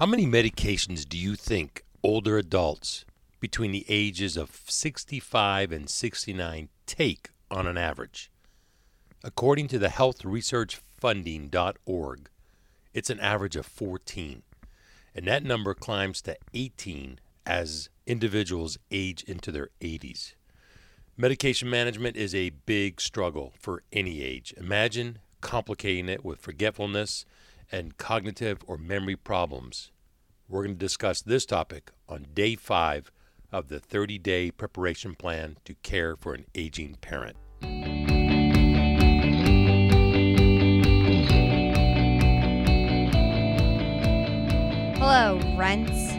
How many medications do you think older adults between the ages of 65 and 69 take on an average? According to the healthresearchfunding.org, it's an average of 14. And that number climbs to 18 as individuals age into their 80s. Medication management is a big struggle for any age. Imagine complicating it with forgetfulness and cognitive or memory problems. We're going to discuss this topic on day five of the 30 day preparation plan to care for an aging parent. Hello, Rents.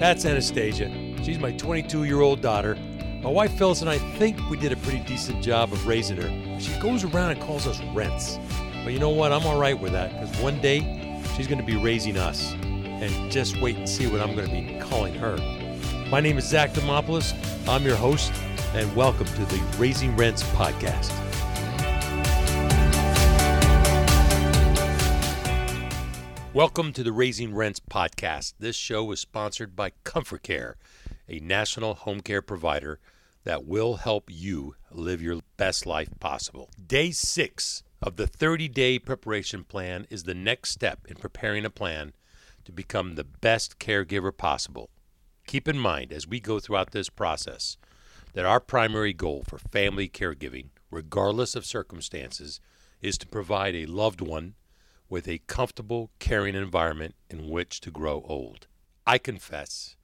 That's Anastasia. She's my 22 year old daughter. My wife Phyllis and I think we did a pretty decent job of raising her. She goes around and calls us rents. But you know what? I'm all right with that because one day she's going to be raising us. And just wait and see what I'm going to be calling her. My name is Zack Demopoulos. I'm your host, and welcome to the Raising Rents podcast. Welcome to the Raising Rents podcast. This show is sponsored by Comfort Care, a national home care provider that will help you live your best life possible. Day six of the 30 day preparation plan is the next step in preparing a plan to become the best caregiver possible. Keep in mind as we go throughout this process that our primary goal for family caregiving, regardless of circumstances, is to provide a loved one with a comfortable, caring environment in which to grow old. I confess,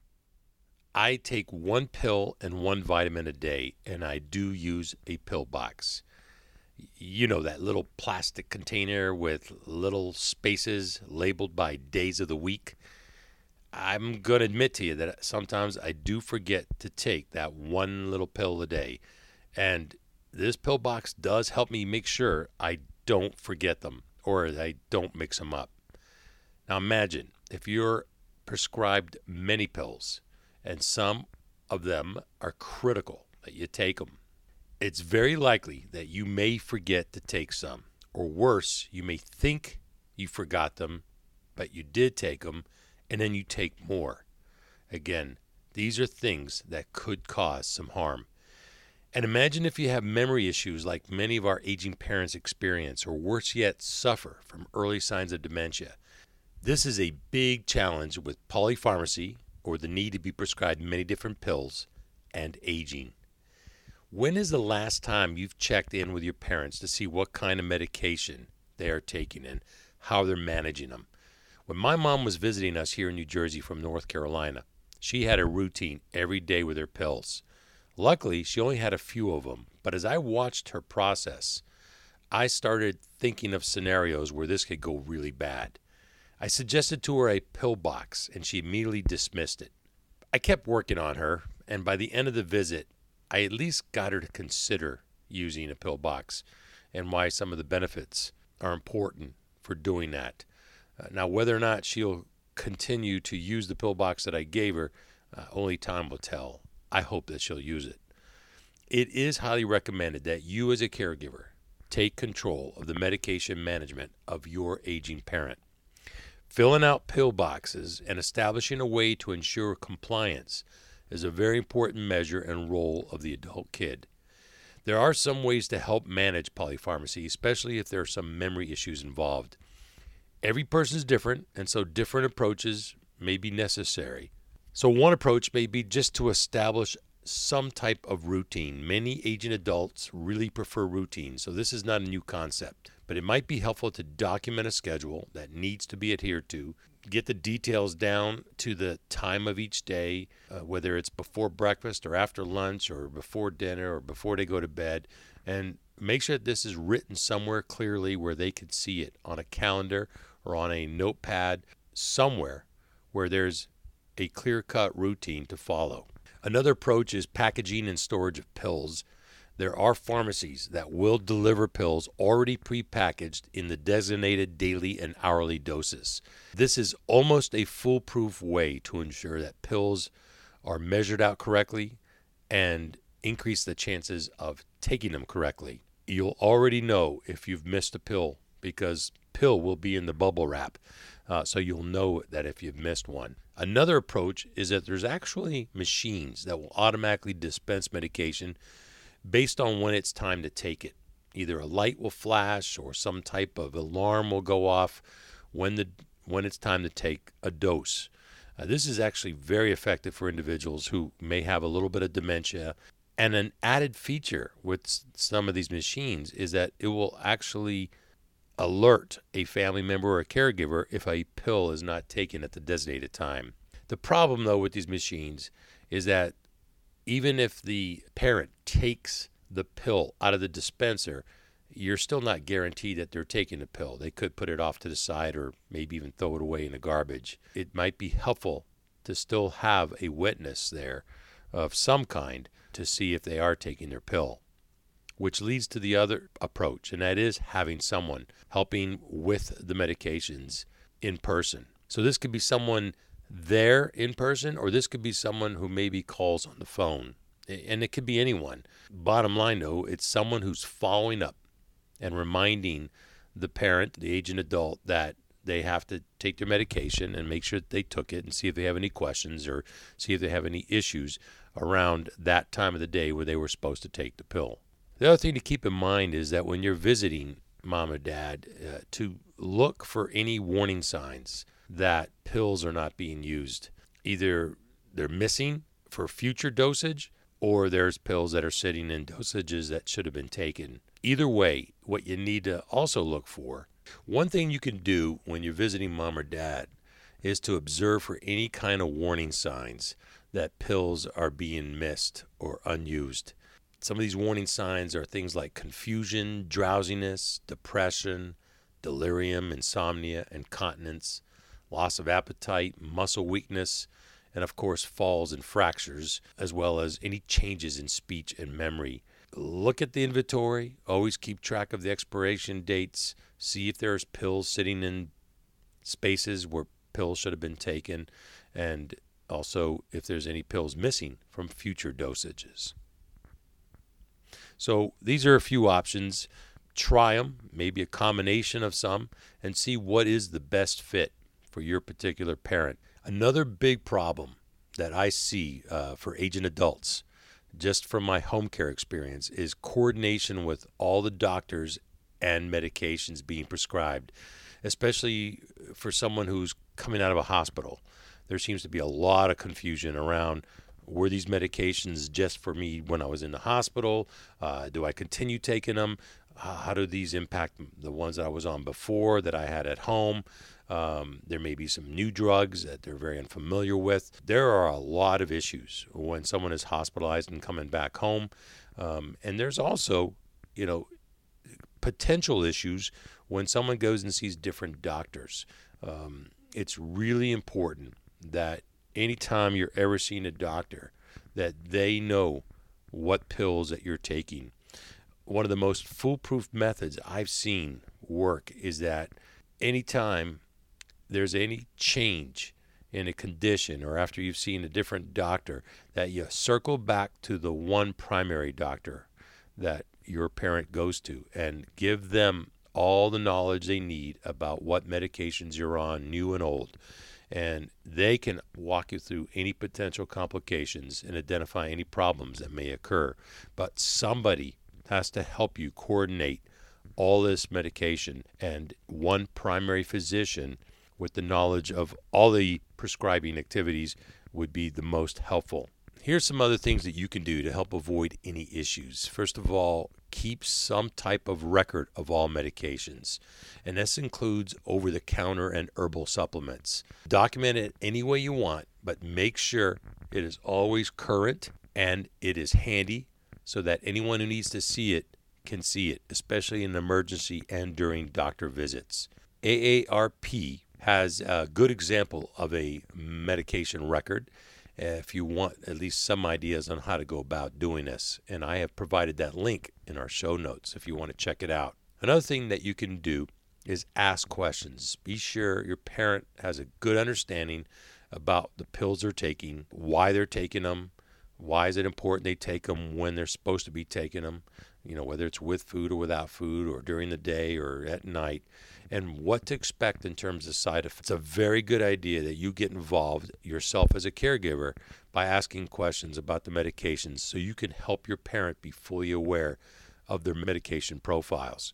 I take one pill and one vitamin a day, and I do use a pill box. You know, that little plastic container with little spaces labeled by days of the week. I'm going to admit to you that sometimes I do forget to take that one little pill a day. And this pill box does help me make sure I don't forget them or I don't mix them up. Now imagine if you're prescribed many pills and some of them are critical that you take them. It's very likely that you may forget to take some, or worse, you may think you forgot them, but you did take them, and then you take more. Again, these are things that could cause some harm. And imagine if you have memory issues like many of our aging parents experience, or worse yet, suffer from early signs of dementia. This is a big challenge with polypharmacy, or the need to be prescribed many different pills, and aging. When is the last time you've checked in with your parents to see what kind of medication they are taking and how they're managing them? When my mom was visiting us here in New Jersey from North Carolina, she had a routine every day with her pills. Luckily, she only had a few of them, but as I watched her process, I started thinking of scenarios where this could go really bad. I suggested to her a pill box, and she immediately dismissed it. I kept working on her, and by the end of the visit, I at least got her to consider using a pill box and why some of the benefits are important for doing that. Uh, now, whether or not she'll continue to use the pill box that I gave her, uh, only time will tell. I hope that she'll use it. It is highly recommended that you, as a caregiver, take control of the medication management of your aging parent. Filling out pill boxes and establishing a way to ensure compliance is a very important measure and role of the adult kid. There are some ways to help manage polypharmacy, especially if there are some memory issues involved. Every person is different, and so different approaches may be necessary. So, one approach may be just to establish some type of routine. Many aging adults really prefer routine, so this is not a new concept. But it might be helpful to document a schedule that needs to be adhered to, get the details down to the time of each day, uh, whether it's before breakfast or after lunch or before dinner or before they go to bed, and make sure that this is written somewhere clearly where they can see it on a calendar or on a notepad, somewhere where there's a clear cut routine to follow. Another approach is packaging and storage of pills. There are pharmacies that will deliver pills already prepackaged in the designated daily and hourly doses. This is almost a foolproof way to ensure that pills are measured out correctly and increase the chances of taking them correctly. You'll already know if you've missed a pill because pill will be in the bubble wrap. Uh, so you'll know that if you've missed one. Another approach is that there's actually machines that will automatically dispense medication based on when it's time to take it. Either a light will flash or some type of alarm will go off when the when it's time to take a dose. Uh, this is actually very effective for individuals who may have a little bit of dementia. And an added feature with some of these machines is that it will actually alert a family member or a caregiver if a pill is not taken at the designated time. The problem, though, with these machines is that even if the parent takes the pill out of the dispenser, you're still not guaranteed that they're taking the pill. They could put it off to the side or maybe even throw it away in the garbage. It might be helpful to still have a witness there of some kind to see if they are taking their pill which leads to the other approach, and that is having someone helping with the medications in person. So this could be someone there in person, or this could be someone who maybe calls on the phone. And it could be anyone. Bottom line, though, it's someone who's following up and reminding the parent, the aging adult, that they have to take their medication and make sure that they took it and see if they have any questions or see if they have any issues around that time of the day where they were supposed to take the pill. The other thing to keep in mind is that when you're visiting mom or dad, uh, to look for any warning signs that pills are not being used. Either they're missing for future dosage or there's pills that are sitting in dosages that should have been taken. Either way, what you need to also look for one thing you can do when you're visiting mom or dad is to observe for any kind of warning signs that pills are being missed or unused. Some of these warning signs are things like confusion, drowsiness, depression, delirium, insomnia, incontinence, loss of appetite, muscle weakness, and of course, falls and fractures, as well as any changes in speech and memory. Look at the inventory, always keep track of the expiration dates, see if there's pills sitting in spaces where pills should have been taken, and also if there's any pills missing from future dosages. So these are a few options. Try them, maybe a combination of some, and see what is the best fit for your particular parent. Another big problem that I see uh, for aging adults, just from my home care experience, is coordination with all the doctors and medications being prescribed, especially for someone who's coming out of a hospital. There seems to be a lot of confusion around were these medications just for me when I was in the hospital? Uh, do I continue taking them? Uh, how do these impact the ones that I was on before that I had at home? Um, there may be some new drugs that they're very unfamiliar with. There are a lot of issues when someone is hospitalized and coming back home. Um, and there's also, you know, potential issues when someone goes and sees different doctors. Um, it's really important that anytime you're ever seeing a doctor, that they know what pills that you're taking. One of the most foolproof methods I've seen work is that anytime there's any change in a condition or after you've seen a different doctor, that you circle back to the one primary doctor that your parent goes to and give them all the knowledge they need about what medications you're on, new and old and they can walk you through any potential complications and identify any problems that may occur. But somebody has to help you coordinate all this medication, and one primary physician with the knowledge of all the prescribing activities would be the most helpful. Here's some other things that you can do to help avoid any issues. First of all, keep some type of record of all medications, and this includes over the counter and herbal supplements. Document it any way you want, but make sure it is always current and it is handy so that anyone who needs to see it can see it, especially in emergency and during doctor visits. AARP has a good example of a medication record if you want at least some ideas on how to go about doing this. And I have provided that link in our show notes if you want to check it out. Another thing that you can do is ask questions. Be sure your parent has a good understanding about the pills they're taking, why they're taking them, why is it important they take them when they're supposed to be taking them. you know, whether it's with food or without food or during the day or at night, and what to expect in terms of side effects. It's a very good idea that you get involved yourself as a caregiver by asking questions about the medications so you can help your parent be fully aware of their medication profiles.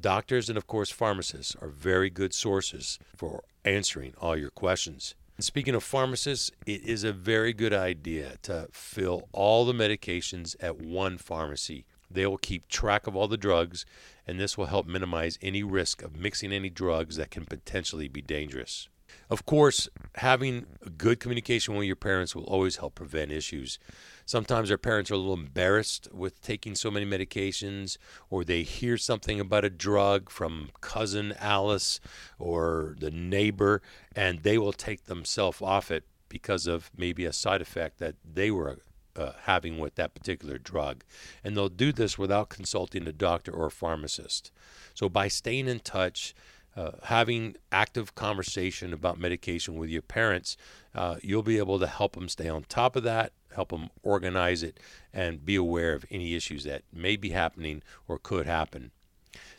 Doctors and, of course, pharmacists are very good sources for answering all your questions. Speaking of pharmacists, it is a very good idea to fill all the medications at one pharmacy. They will keep track of all the drugs, and this will help minimize any risk of mixing any drugs that can potentially be dangerous. Of course, having good communication with your parents will always help prevent issues. Sometimes our parents are a little embarrassed with taking so many medications, or they hear something about a drug from cousin Alice or the neighbor, and they will take themselves off it because of maybe a side effect that they were uh, having with that particular drug. And they'll do this without consulting a doctor or a pharmacist. So, by staying in touch, uh, having active conversation about medication with your parents, uh, you'll be able to help them stay on top of that, help them organize it, and be aware of any issues that may be happening or could happen.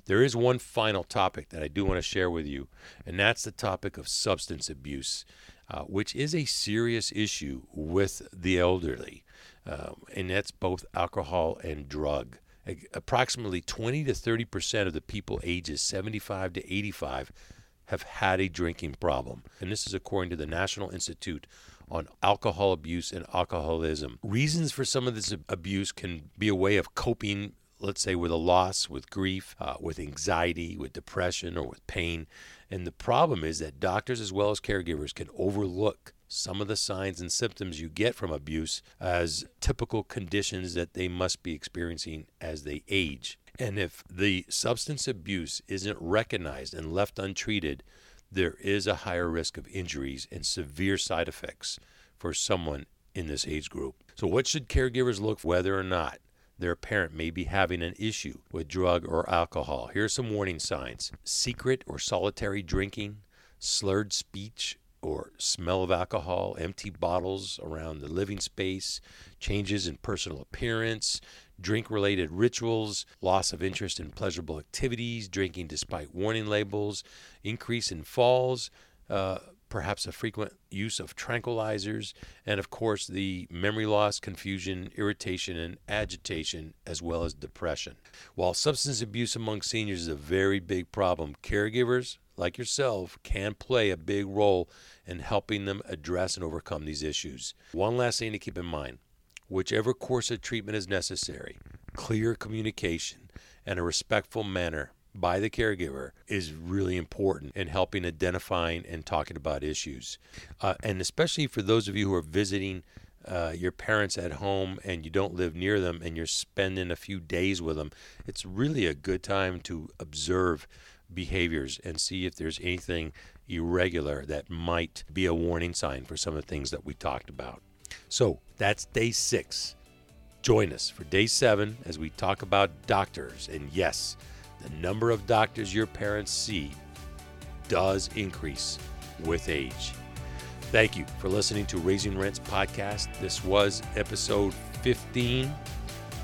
There is one final topic that I do want to share with you, and that's the topic of substance abuse, uh, which is a serious issue with the elderly, um, and that's both alcohol and drug approximately 20 to 30 percent of the people ages 75 to 85 have had a drinking problem. And this is according to the National Institute on Alcohol Abuse and Alcoholism. Reasons for some of this abuse can be a way of coping, let's say, with a loss, with grief, uh, with anxiety, with depression, or with pain. And the problem is that doctors as well as caregivers can overlook some of the signs and symptoms you get from abuse as typical conditions that they must be experiencing as they age. And if the substance abuse isn't recognized and left untreated, there is a higher risk of injuries and severe side effects for someone in this age group. So, what should caregivers look for whether or not their parent may be having an issue with drug or alcohol? Here are some warning signs secret or solitary drinking, slurred speech or smell of alcohol, empty bottles around the living space, changes in personal appearance, drink related rituals, loss of interest in pleasurable activities, drinking despite warning labels, increase in falls, uh, perhaps a frequent use of tranquilizers, and of course the memory loss, confusion, irritation, and agitation, as well as depression. While substance abuse among seniors is a very big problem, caregivers like yourself can play a big role in helping them address and overcome these issues. One last thing to keep in mind whichever course of treatment is necessary, clear communication and a respectful manner by the caregiver is really important in helping identifying and talking about issues. Uh, and especially for those of you who are visiting uh, your parents at home and you don't live near them and you're spending a few days with them, it's really a good time to observe behaviors and see if there's anything irregular that might be a warning sign for some of the things that we talked about. So that's day six. Join us for day seven as we talk about doctors. And yes, the number of doctors your parents see does increase with age. Thank you for listening to Raising Rents podcast. This was episode 15.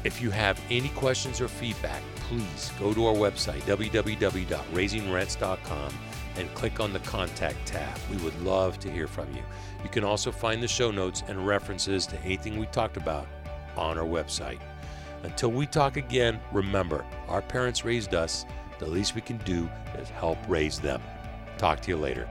If you have any questions or feedback, please go to our website, www.raisingrents.com, and click on the contact tab. We would love to hear from you. You can also find the show notes and references to anything we talked about on our website. Until we talk again, remember, our parents raised us. The least we can do is help raise them. Talk to you later.